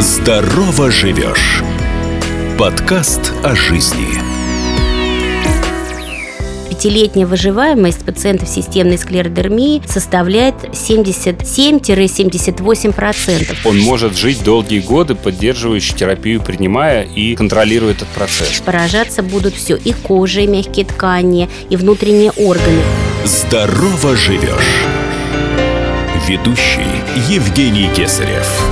Здорово живешь. Подкаст о жизни. Пятилетняя выживаемость пациентов системной склеродермии составляет 77-78%. Он может жить долгие годы, поддерживающий терапию принимая и контролируя этот процесс. Поражаться будут все и кожа, и мягкие ткани, и внутренние органы. Здорово живешь. Ведущий Евгений Кесарев.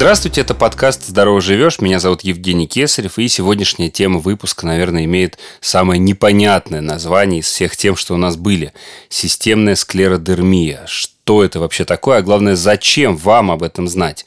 Здравствуйте, это подкаст «Здорово живешь». Меня зовут Евгений Кесарев, и сегодняшняя тема выпуска, наверное, имеет самое непонятное название из всех тем, что у нас были. Системная склеродермия. Что это вообще такое, а главное, зачем вам об этом знать?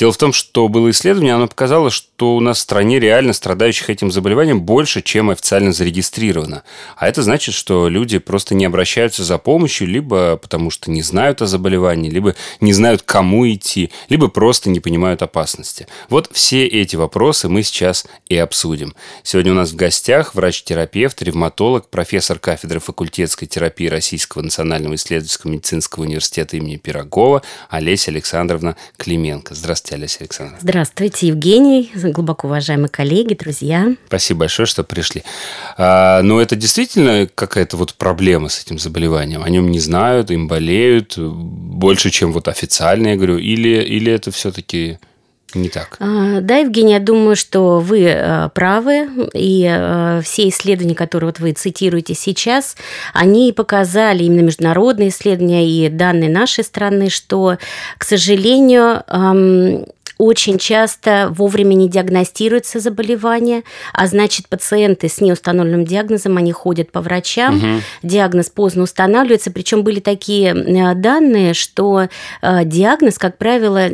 Дело в том, что было исследование, оно показало, что у нас в стране реально страдающих этим заболеванием больше, чем официально зарегистрировано. А это значит, что люди просто не обращаются за помощью, либо потому что не знают о заболевании, либо не знают, кому идти, либо просто не понимают опасности. Вот все эти вопросы мы сейчас и обсудим. Сегодня у нас в гостях врач-терапевт, ревматолог, профессор кафедры факультетской терапии Российского национального исследовательского медицинского университета имени Пирогова Олеся Александровна Клименко. Здравствуйте. Здравствуйте, Олеся Александровна. Здравствуйте, Евгений, глубоко уважаемые коллеги, друзья. Спасибо большое, что пришли. А, но это действительно какая-то вот проблема с этим заболеванием? О нем не знают, им болеют больше, чем вот официально, я говорю, или, или это все-таки не так. А, да, Евгений, я думаю, что вы э, правы, и э, все исследования, которые вот вы цитируете сейчас, они показали, именно международные исследования и данные нашей страны, что, к сожалению, очень часто вовремя не диагностируется заболевание, а значит, пациенты с неустановленным диагнозом, они ходят по врачам, угу. диагноз поздно устанавливается, причем были такие э, данные, что э, диагноз, как правило,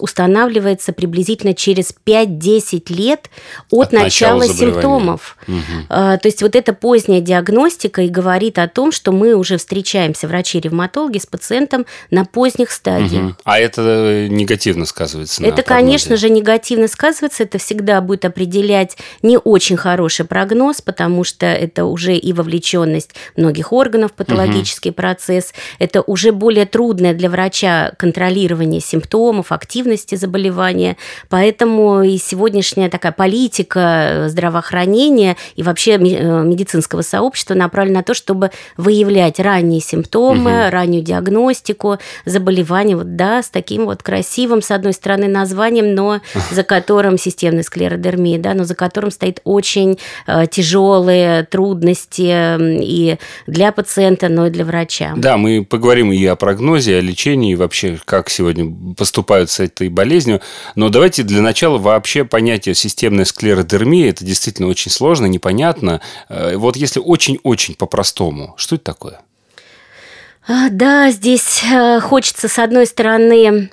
устанавливается приблизительно через 5-10 лет от, от начала, начала симптомов. Угу. То есть вот эта поздняя диагностика и говорит о том, что мы уже встречаемся, врачи-ревматологи, с пациентом на поздних стадиях. Угу. А это негативно сказывается на конечно же, негативно сказывается. Это всегда будет определять не очень хороший прогноз, потому что это уже и вовлеченность многих органов в патологический угу. процесс. Это уже более трудное для врача контролирование симптомов, активности заболевания. Поэтому и сегодняшняя такая политика здравоохранения и вообще э, медицинского сообщества направлена на то, чтобы выявлять ранние симптомы, угу. раннюю диагностику заболевания, вот, да, с таким вот красивым, с одной стороны, названием, названием, но за которым системная склеродермия, да, но за которым стоит очень э, тяжелые трудности и для пациента, но и для врача. Да, мы поговорим и о прогнозе, и о лечении, и вообще, как сегодня поступают с этой болезнью. Но давайте для начала вообще понятие системная склеродермия, это действительно очень сложно, непонятно. Э, вот если очень-очень по-простому, что это такое? А, да, здесь э, хочется, с одной стороны,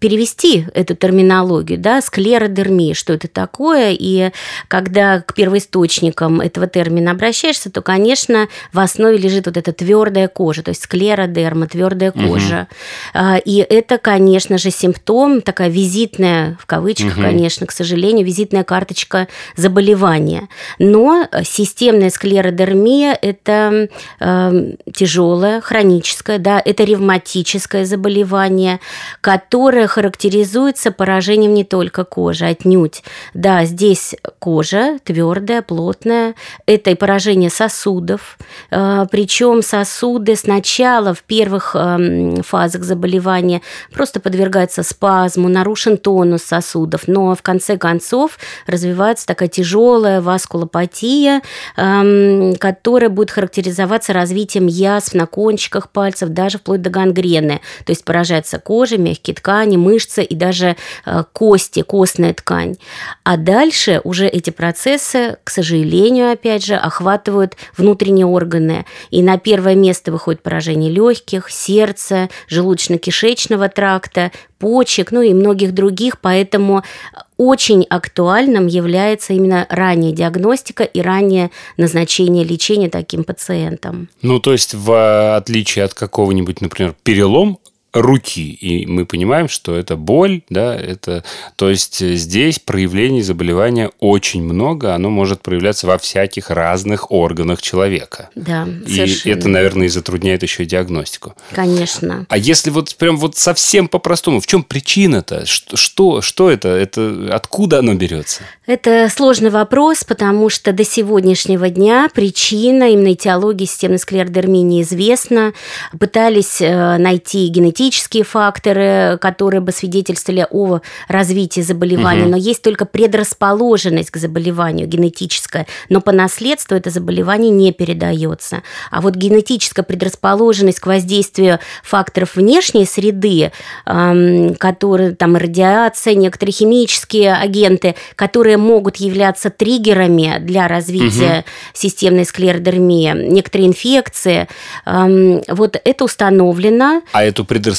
перевести эту терминологию, да, склеродермия, что это такое, и когда к первоисточникам этого термина обращаешься, то, конечно, в основе лежит вот эта твердая кожа, то есть склеродерма, твердая кожа. Угу. И это, конечно же, симптом, такая визитная, в кавычках, угу. конечно, к сожалению, визитная карточка заболевания. Но системная склеродермия – это э, тяжелое, хроническое, да, это ревматическое заболевание, которое характеризуется поражением не только кожи, отнюдь. Да, здесь кожа твердая, плотная. Это и поражение сосудов. Э, Причем сосуды сначала в первых эм, фазах заболевания просто подвергаются спазму, нарушен тонус сосудов, но в конце концов развивается такая тяжелая васкулопатия, эм, которая будет характеризоваться развитием язв на кончиках пальцев, даже вплоть до гангрены. То есть поражается кожа, мягкие ткани, ткани, мышцы и даже э, кости, костная ткань. А дальше уже эти процессы, к сожалению, опять же, охватывают внутренние органы. И на первое место выходит поражение легких, сердца, желудочно-кишечного тракта, почек, ну и многих других, поэтому очень актуальным является именно ранняя диагностика и раннее назначение лечения таким пациентам. Ну, то есть, в отличие от какого-нибудь, например, перелом, руки. И мы понимаем, что это боль, да, это... То есть здесь проявлений заболевания очень много, оно может проявляться во всяких разных органах человека. Да, И это, наверное, и затрудняет еще и диагностику. Конечно. А если вот прям вот совсем по-простому, в чем причина-то? Что, что, что это? Это откуда оно берется? Это сложный вопрос, потому что до сегодняшнего дня причина именно этиологии системной склеродермии неизвестна. Пытались э, найти генетические факторы, которые бы свидетельствовали о развитии заболевания, угу. но есть только предрасположенность к заболеванию генетическая, но по наследству это заболевание не передается. А вот генетическая предрасположенность к воздействию факторов внешней среды, которые там радиация, некоторые химические агенты, которые которые могут являться триггерами для развития угу. системной склеродермии, некоторые инфекции. Вот это установлено. А эту предрасположенность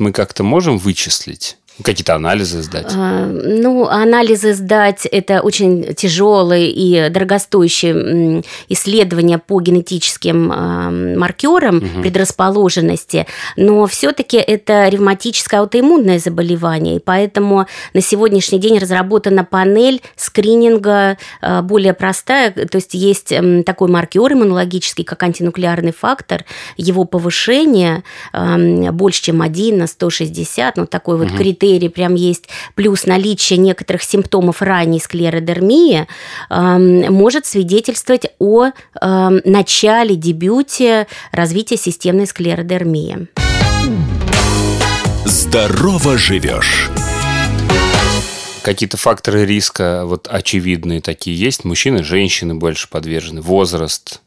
мы как-то можем вычислить? Какие-то анализы сдать? А, ну, анализы сдать – это очень тяжелые и дорогостоящие исследования по генетическим а, маркерам угу. предрасположенности, но все-таки это ревматическое аутоиммунное заболевание, и поэтому на сегодняшний день разработана панель скрининга а, более простая, то есть есть такой маркер иммунологический, как антинуклеарный фактор, его повышение больше, чем 1 на 160, ну, такой вот угу. критерий критерий прям есть, плюс наличие некоторых симптомов ранней склеродермии, может свидетельствовать о начале, дебюте развития системной склеродермии. Здорово живешь! Какие-то факторы риска вот очевидные такие есть? Мужчины, женщины больше подвержены, возраст?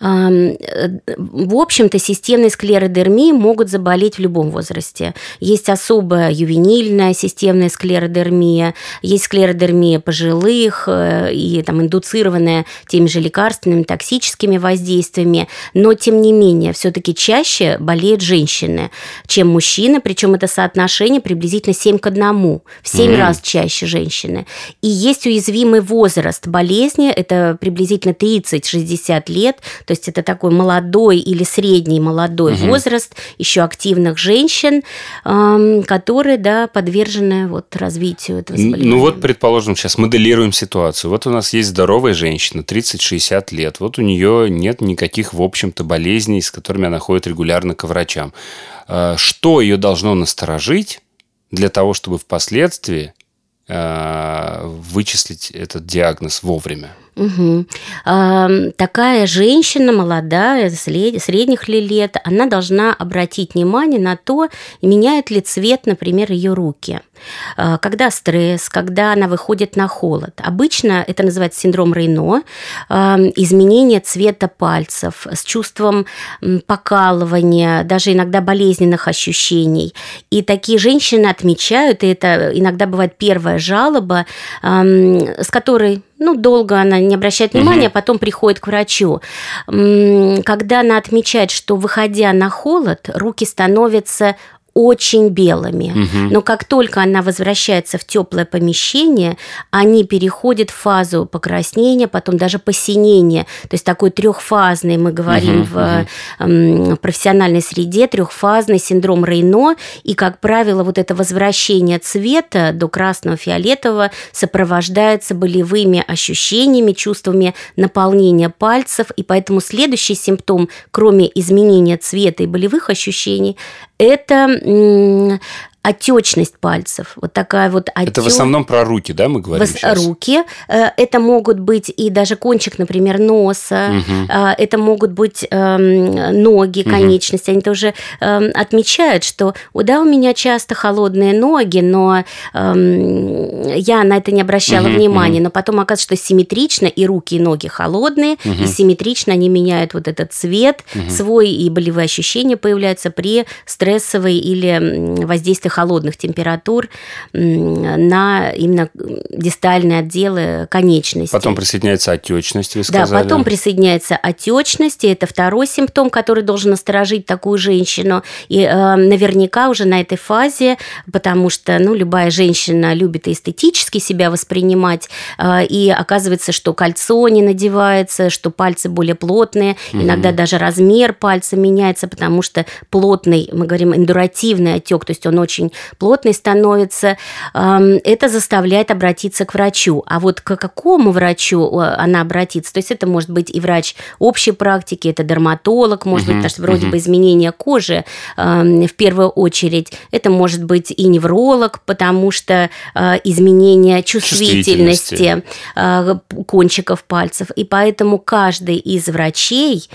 В общем-то, системной склеродермией могут заболеть в любом возрасте. Есть особая ювенильная системная склеродермия, есть склеродермия пожилых э, и там индуцированная теми же лекарственными, токсическими воздействиями, но, тем не менее, все-таки чаще болеют женщины, чем мужчины, причем это соотношение приблизительно 7 к 1, в 7 mm-hmm. раз чаще женщины. И есть уязвимый возраст болезни, это приблизительно 30-60 лет, то есть это такой молодой или средний молодой угу. возраст еще активных женщин, которые да, подвержены вот развитию этого заболевания. Ну вот, предположим, сейчас моделируем ситуацию. Вот у нас есть здоровая женщина, 30-60 лет. Вот у нее нет никаких, в общем-то, болезней, с которыми она ходит регулярно к врачам. А, что ее должно насторожить для того, чтобы впоследствии а, вычислить этот диагноз вовремя? Угу. такая женщина, молодая, средних ли лет, она должна обратить внимание на то, меняет ли цвет, например, ее руки. А, когда стресс, когда она выходит на холод. Обычно это называется синдром Рейно, изменение цвета пальцев с чувством покалывания, даже иногда болезненных ощущений. И такие женщины отмечают, и это иногда бывает первая жалоба, с которой ну, долго она не обращает внимания, угу. а потом приходит к врачу. Когда она отмечает, что выходя на холод, руки становятся очень белыми. Угу. Но как только она возвращается в теплое помещение, они переходят в фазу покраснения, потом даже посинения. То есть такой трехфазный, мы говорим угу, в угу. профессиональной среде, трехфазный синдром Рейно. И, как правило, вот это возвращение цвета до красного фиолетового сопровождается болевыми ощущениями, чувствами наполнения пальцев. И поэтому следующий симптом, кроме изменения цвета и болевых ощущений, это отечность пальцев. Вот такая вот отек... Это в основном про руки, да, мы говорим Вос... сейчас? Руки. Э, это могут быть и даже кончик, например, носа. Угу. Это могут быть эм, ноги, конечности. Угу. Они тоже эм, отмечают, что да, у меня часто холодные ноги, но эм, я на это не обращала угу, внимания. Угу. Но потом оказывается, что симметрично и руки, и ноги холодные, угу. и симметрично они меняют вот этот цвет угу. свой, и болевые ощущения появляются при стрессовой или воздействии холодных температур на именно дистальные отделы конечностей. Потом присоединяется отечность, вы сказали. Да, потом присоединяется отечность, и это второй симптом, который должен насторожить такую женщину. И э, наверняка уже на этой фазе, потому что ну, любая женщина любит эстетически себя воспринимать, э, и оказывается, что кольцо не надевается, что пальцы более плотные, угу. иногда даже размер пальца меняется, потому что плотный, мы говорим, эндуративный отек, то есть он очень плотный становится, э, это заставляет обратиться к врачу. А вот к какому врачу э, она обратится? То есть это может быть и врач общей практики, это дерматолог, может угу, быть, потому что вроде угу. бы изменение кожи в первую очередь. Это может быть и невролог, потому что э, изменение чувствительности, чувствительности. Э, кончиков пальцев. И поэтому каждый из врачей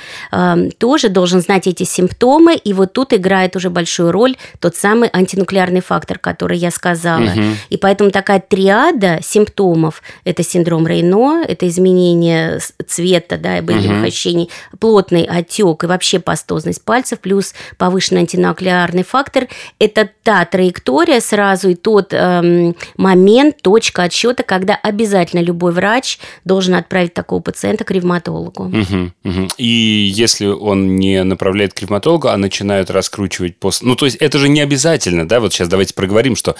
тоже должен знать эти симптомы. И вот тут играет уже большую роль тот самый антинуклеарный фактор, который я сказала. Угу. И поэтому такая триада симптомов – это синдром Рейно, это изменение цвета, да, и болевых угу. ощущений, плотный отек и вообще пастозность пальцев, плюс повышенный антинуклеарный фактор – это та траектория сразу и тот эм, момент, точка отсчета, когда обязательно любой врач должен отправить такого пациента к ревматологу. Угу, угу. И если он не направляет к ревматологу, а начинают раскручивать после... Ну, то есть это же не обязательно, да? Вот сейчас давайте проговорим, что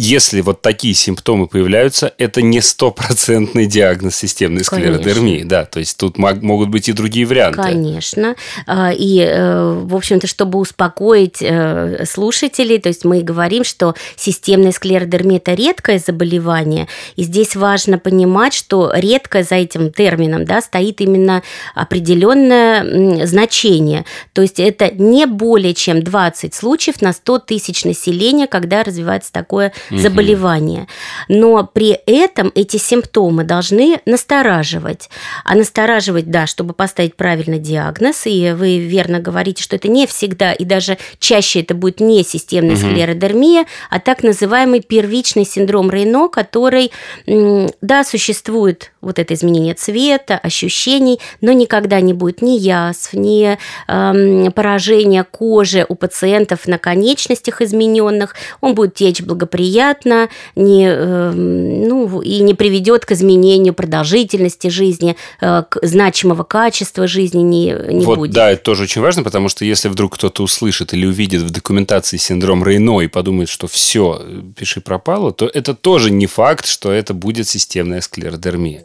если вот такие симптомы появляются, это не стопроцентный диагноз системной склеродермии. Да, то есть тут могут быть и другие варианты. Конечно. А, и, э, в общем-то, чтобы успокоить э, слушателей, то есть мы говорим, что системная склеродермия – это редкое заболевание, и здесь важно понимать, что редкое за этим термином да, стоит именно определенное значение. То есть это не более чем 20 случаев на 100 тысяч населения, когда развивается такое угу. заболевания. Но при этом эти симптомы должны настораживать. А настораживать, да, чтобы поставить правильный диагноз, и вы верно говорите, что это не всегда, и даже чаще это будет не системная угу. склеродермия, а так называемый первичный синдром Рейно, который, да, существует вот это изменение цвета, ощущений, но никогда не будет ни язв, ни эм, поражения кожи у пациентов на конечностях измененных. Он будет течь благоприятно, не, э, ну, и не приведет к изменению продолжительности жизни, э, к значимого качества жизни не, не вот, будет. Да, это тоже очень важно, потому что если вдруг кто-то услышит или увидит в документации синдром Рейно и подумает, что все, пиши пропало, то это тоже не факт, что это будет системная склеродермия.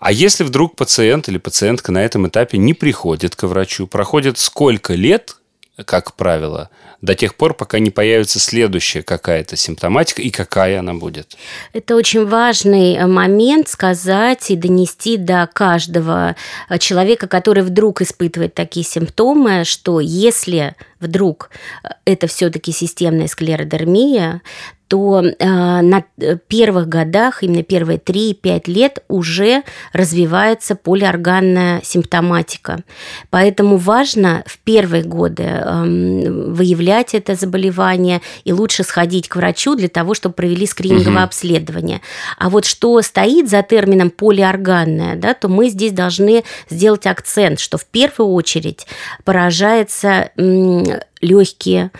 А если вдруг пациент или пациентка на этом этапе не приходит к врачу, проходит сколько лет, как правило, до тех пор, пока не появится следующая какая-то симптоматика и какая она будет. Это очень важный э, момент сказать и донести до каждого э, человека, который вдруг испытывает такие симптомы, что если вдруг э, это все-таки системная склеродермия, то э, на первых годах, именно первые 3-5 лет, уже развивается полиорганная симптоматика. Поэтому важно в первые годы э, выявлять это заболевание и лучше сходить к врачу для того, чтобы провели скрининговое угу. обследование. А вот что стоит за термином полиорганная, да, то мы здесь должны сделать акцент, что в первую очередь поражается легкие,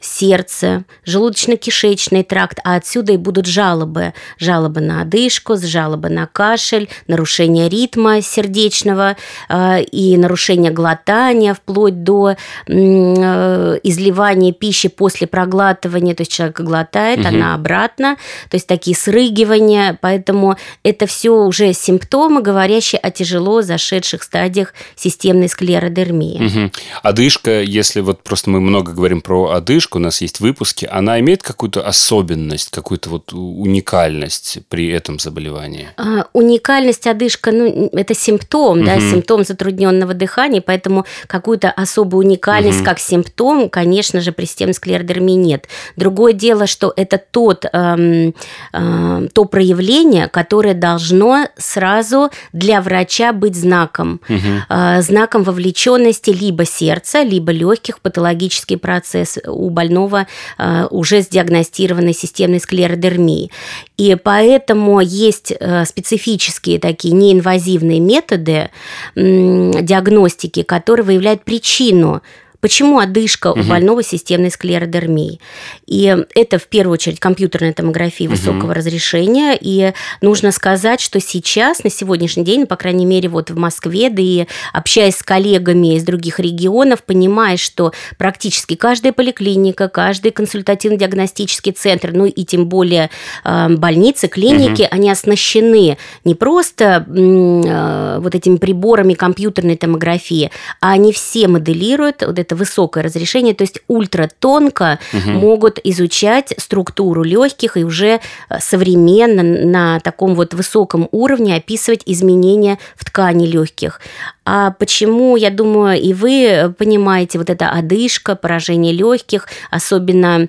сердце, желудочно-кишечный тракт, а отсюда и будут жалобы. Жалобы на одышку, жалобы на кашель, нарушение ритма сердечного э, и нарушение глотания, вплоть до э, изливания пищи после проглатывания, то есть человек глотает, угу. она обратно, то есть такие срыгивания, поэтому это все уже симптомы, говорящие о тяжело зашедших стадиях системной склеродермии. Угу. Одышка, если вот просто мы много говорим про одышку, у нас есть выпуски, она имеет какую-то особенность, какую-то вот уникальность при этом заболевании? А, уникальность одышка, ну, это симптом, угу. да, симптом затрудненного дыхания, поэтому какую-то особую уникальность угу. как симптом, конечно же, при системной склеродермии нет. Другое дело, что это тот, эм, э, то проявление, которое должно сразу для врача быть знаком, угу. э, знаком вовлеченности либо сердца, либо легких патологический процесс у больного э, уже с диагностированной системной склеродермией. И поэтому есть э, специфические такие неинвазивные методы диагностики, которые выявляют причину Почему одышка угу. у больного системной склеродермии? И это в первую очередь компьютерная томография высокого угу. разрешения. И нужно сказать, что сейчас, на сегодняшний день, ну, по крайней мере, вот в Москве, да и общаясь с коллегами из других регионов, понимаешь, что практически каждая поликлиника, каждый консультативно-диагностический центр, ну и тем более э, больницы, клиники, угу. они оснащены не просто э, вот этими приборами компьютерной томографии, а они все моделируют вот это высокое разрешение, то есть ультратонко угу. могут изучать структуру легких и уже э, современно на таком вот высоком уровне описывать изменения в ткани легких. А почему, я думаю, и вы понимаете, вот эта одышка, поражение легких, особенно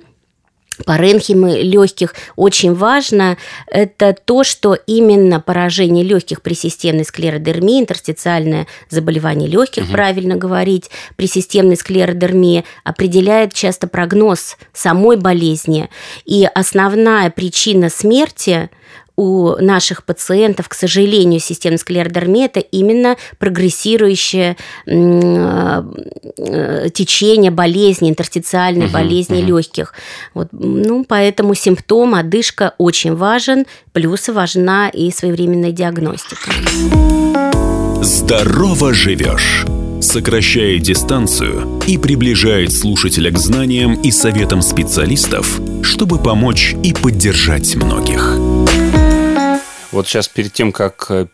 паренхимы легких очень важно, это то, что именно поражение легких при системной склеродермии, интерстициальное заболевание легких, угу. правильно говорить, при системной склеродермии определяет часто прогноз самой болезни. И основная причина смерти у наших пациентов, к сожалению, системная склеродермия – это именно прогрессирующее э, течение болезни, интерстициальной угу, болезни угу. легких. Вот, ну, поэтому симптом одышка очень важен, плюс важна и своевременная диагностика. Здорово живешь! сокращает дистанцию и приближает слушателя к знаниям и советам специалистов, чтобы помочь и поддержать многих. Вот сейчас перед тем, как э,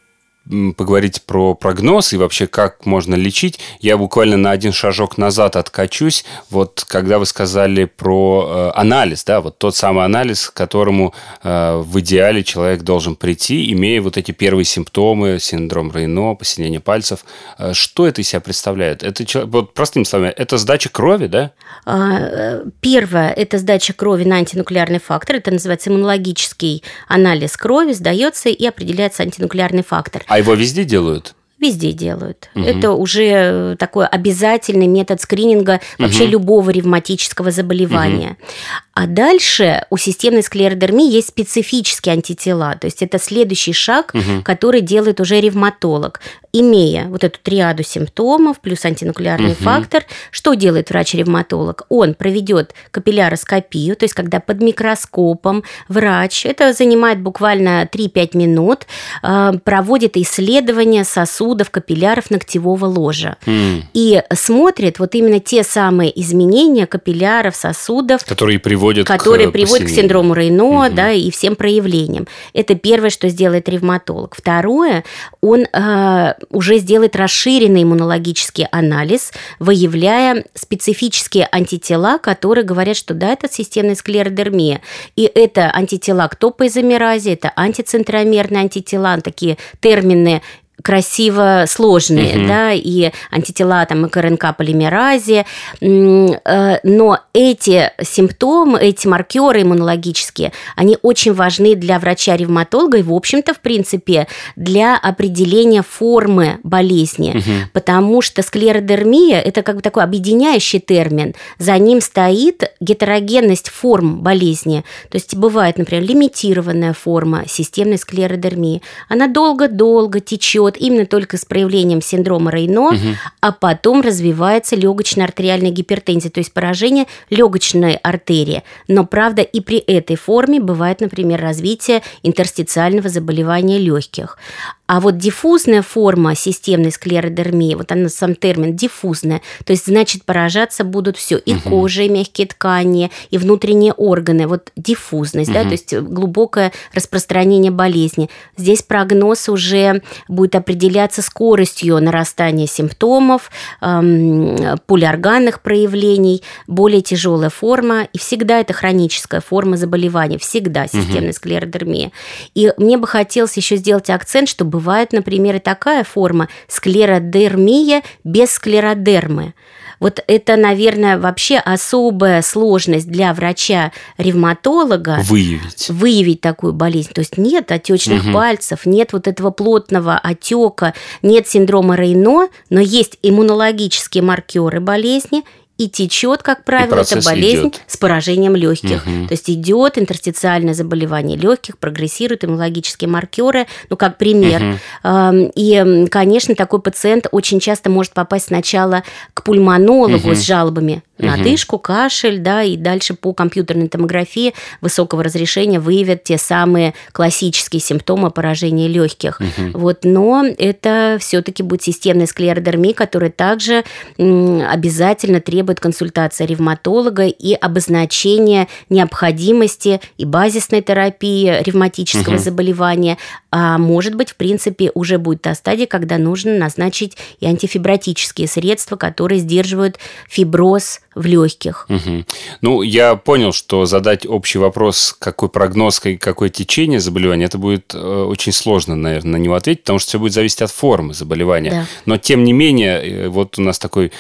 поговорить про прогноз и вообще как можно лечить, я буквально на один шажок назад откачусь. Вот когда вы сказали про э, анализ, да, вот тот самый анализ, к которому э, в идеале человек должен прийти, имея вот эти первые симптомы, синдром Рейно, посинение пальцев. Э, что это из себя представляет? Это, вот простыми словами, это сдача крови, да? А, э, первое – это сдача крови на антинуклеарный фактор. Это называется иммунологический анализ крови, сдается и определяется антинуклеарный фактор. А его везде делают? Везде делают. Угу. Это уже такой обязательный метод скрининга вообще угу. любого ревматического заболевания. Угу. А дальше у системной склеродермии есть специфические антитела. То есть это следующий шаг, угу. который делает уже ревматолог. Имея вот эту триаду симптомов плюс антинуклеарный угу. фактор, что делает врач-ревматолог? Он проведет капилляроскопию, то есть когда под микроскопом врач, это занимает буквально 3-5 минут, э, проводит исследование сосудов, капилляров ногтевого ложа. Mm. И смотрит вот именно те самые изменения капилляров, сосудов. Которые приводят приводит которые к приводят к синдрому Рейно, угу. да, и всем проявлениям. Это первое, что сделает ревматолог. Второе, он э, уже сделает расширенный иммунологический анализ, выявляя специфические антитела, которые говорят, что да, это системная склеродермия. И это антитела к топоизомеразе, это антицентромерные антитела, такие термины красиво сложные, угу. да, и антитела там к РНК-полимеразе, э, но эти симптомы, эти маркеры иммунологические, они очень важны для врача-ревматолога и, в общем-то, в принципе, для определения формы болезни, угу. потому что склеродермия – это как бы такой объединяющий термин, за ним стоит гетерогенность форм болезни, то есть бывает, например, лимитированная форма системной склеродермии, она долго-долго течет, именно только с проявлением синдрома Рейно, угу. а потом развивается легочно-артериальная гипертензия, то есть поражение легочной артерии. Но, правда, и при этой форме бывает, например, развитие интерстициального заболевания легких. А вот диффузная форма системной склеродермии, вот она сам термин диффузная, то есть значит поражаться будут все и угу. кожа, и мягкие ткани, и внутренние органы, вот диффузность, угу. да, то есть глубокое распространение болезни. Здесь прогноз уже будет определяться скоростью нарастания симптомов, эм, полиорганных проявлений, более тяжелая форма, и всегда это хроническая форма заболевания, всегда системная угу. склеродермия. И мне бы хотелось еще сделать акцент, чтобы бывает, например, и такая форма склеродермия без склеродермы. Вот это, наверное, вообще особая сложность для врача-ревматолога. Выявить. Выявить такую болезнь. То есть нет отечных угу. пальцев, нет вот этого плотного отека, нет синдрома Рейно, но есть иммунологические маркеры болезни, и течет, как правило, это болезнь идет. с поражением легких. Угу. То есть идет интерстициальное заболевание легких, прогрессируют иммунологические маркеры, ну, как пример. Угу. И, конечно, такой пациент очень часто может попасть сначала к пульмонологу угу. с жалобами на угу. одышку, кашель, да, и дальше по компьютерной томографии высокого разрешения выявят те самые классические симптомы поражения легких. Угу. Вот, но это все-таки будет системная склеродермия, которая также обязательно требует консультации ревматолога и обозначения необходимости и базисной терапии ревматического угу. заболевания, а может быть, в принципе, уже будет та стадия, когда нужно назначить и антифибротические средства, которые сдерживают фиброз в легких. Угу. Ну, я понял, что задать общий вопрос, какой прогноз, какое течение заболевания, это будет э, очень сложно, наверное, на него ответить, потому что все будет зависеть от формы заболевания. Да. Но, тем не менее, э, вот у нас такой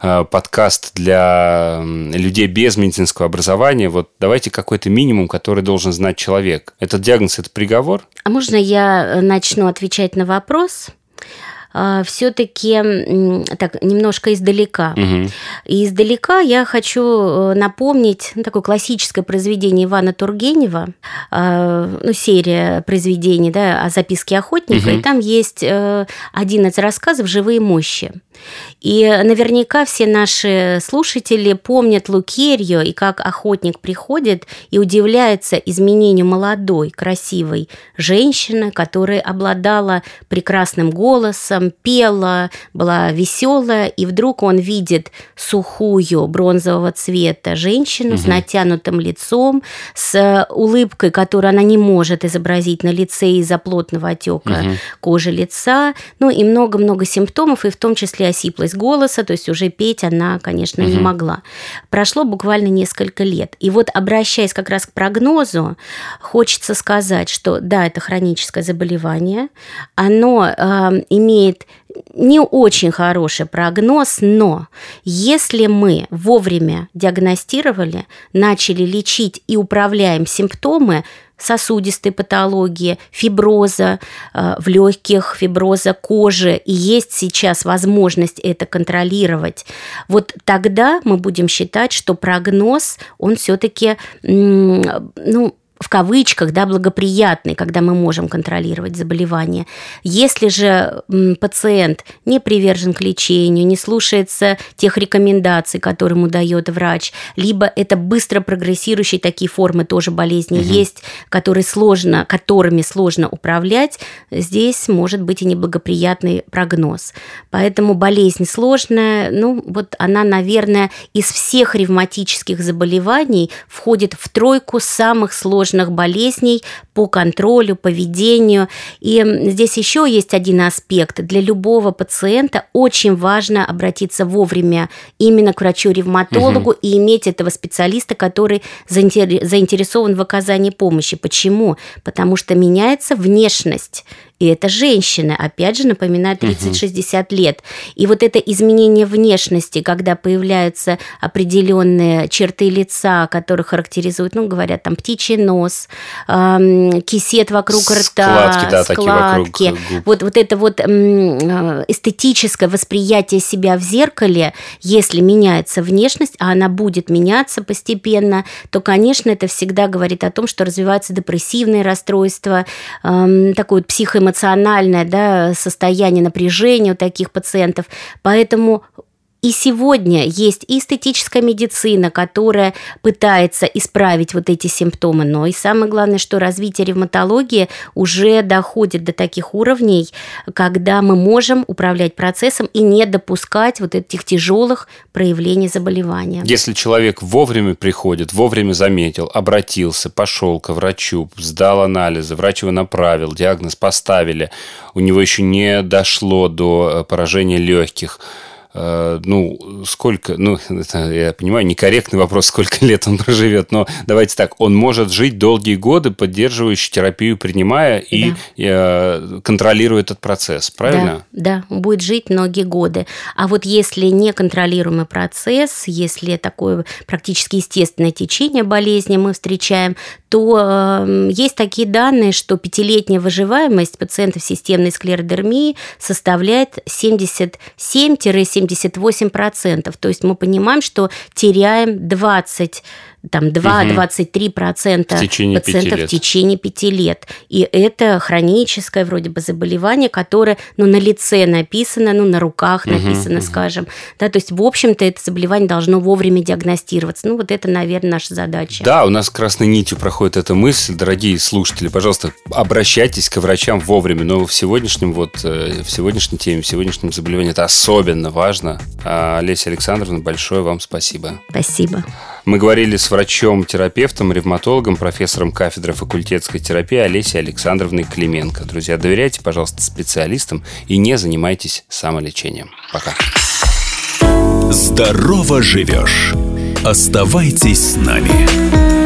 подкаст для людей без медицинского образования. Вот давайте какой-то минимум, который должен знать человек. Этот диагноз – это приговор? А можно я начну отвечать на вопрос? А, все-таки так немножко издалека. Угу. И издалека я хочу э, напомнить ну, такое классическое произведение Ивана Тургенева, а, ну, серия произведений да, о записке охотника, угу. и там есть 11 э, рассказов «Живые мощи». И наверняка все наши слушатели помнят Лукерью и как охотник приходит и удивляется изменению молодой, красивой женщины, которая обладала прекрасным голосом, пела, была веселая, и вдруг он видит сухую бронзового цвета женщину угу. с натянутым лицом, с улыбкой, которую она не может изобразить на лице из-за плотного отека угу. кожи лица, ну и много-много симптомов, и в том числе осиплость голоса, то есть уже петь она, конечно, угу. не могла. Прошло буквально несколько лет. И вот обращаясь как раз к прогнозу, хочется сказать, что да, это хроническое заболевание, оно э, имеет не очень хороший прогноз, но если мы вовремя диагностировали, начали лечить и управляем симптомы, сосудистой патологии, фиброза э, в легких, фиброза кожи, и есть сейчас возможность это контролировать, вот тогда мы будем считать, что прогноз, он все-таки, ну, в кавычках, да, благоприятный, когда мы можем контролировать заболевание. Если же пациент не привержен к лечению, не слушается тех рекомендаций, которые ему дает врач, либо это быстро прогрессирующие такие формы тоже болезни угу. есть, которые сложно, которыми сложно управлять, здесь может быть и неблагоприятный прогноз. Поэтому болезнь сложная, ну вот она, наверное, из всех ревматических заболеваний входит в тройку самых сложных сложных болезней по контролю, поведению. И здесь еще есть один аспект. Для любого пациента очень важно обратиться вовремя именно к врачу-ревматологу угу. и иметь этого специалиста, который заинтересован в оказании помощи. Почему? Потому что меняется внешность и это женщины, опять же, напоминаю, 30-60 лет. И вот это изменение внешности, когда появляются определенные черты лица, которые характеризуют, ну, говорят, там, птичий нос, кисет вокруг складки, рта, да, складки. Вокруг вот, вот это вот эм, эстетическое восприятие себя в зеркале, если меняется внешность, а она будет меняться постепенно, то, конечно, это всегда говорит о том, что развивается депрессивное расстройство, эм, такое вот психоэмоциональное эмоциональное да, состояние напряжения у таких пациентов. Поэтому и сегодня есть и эстетическая медицина, которая пытается исправить вот эти симптомы, но и самое главное, что развитие ревматологии уже доходит до таких уровней, когда мы можем управлять процессом и не допускать вот этих тяжелых проявлений заболевания. Если человек вовремя приходит, вовремя заметил, обратился, пошел к врачу, сдал анализы, врач его направил, диагноз поставили, у него еще не дошло до э, поражения легких – ну, сколько, ну, это, я понимаю, некорректный вопрос, сколько лет он проживет, но давайте так, он может жить долгие годы, поддерживающую терапию принимая и, да. э, контролируя этот процесс, правильно? Да, да, будет жить многие годы. А вот если неконтролируемый процесс, если такое практически естественное течение болезни мы встречаем, то э, есть такие данные, что пятилетняя выживаемость пациентов системной склеродермией составляет 77-70 78%. То есть мы понимаем, что теряем 20 там 2-23% пациентов в течение пяти лет. И это хроническое вроде бы заболевание, которое ну, на лице написано, ну, на руках написано, угу, скажем. Да, то есть, в общем-то, это заболевание должно вовремя диагностироваться. Ну, вот это, наверное, наша задача. Да, у нас красной нитью проходит эта мысль. Дорогие слушатели, пожалуйста, обращайтесь к врачам вовремя. Но в сегодняшнем вот, э, в сегодняшней теме, в сегодняшнем заболевании это особенно важно. А, Олеся Александровна, большое вам спасибо. Спасибо. Мы говорили с врачом-терапевтом, ревматологом, профессором кафедры факультетской терапии Олесей Александровной Клименко. Друзья, доверяйте, пожалуйста, специалистам и не занимайтесь самолечением. Пока. Здорово живешь. Оставайтесь с нами.